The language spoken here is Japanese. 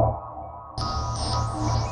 Oh.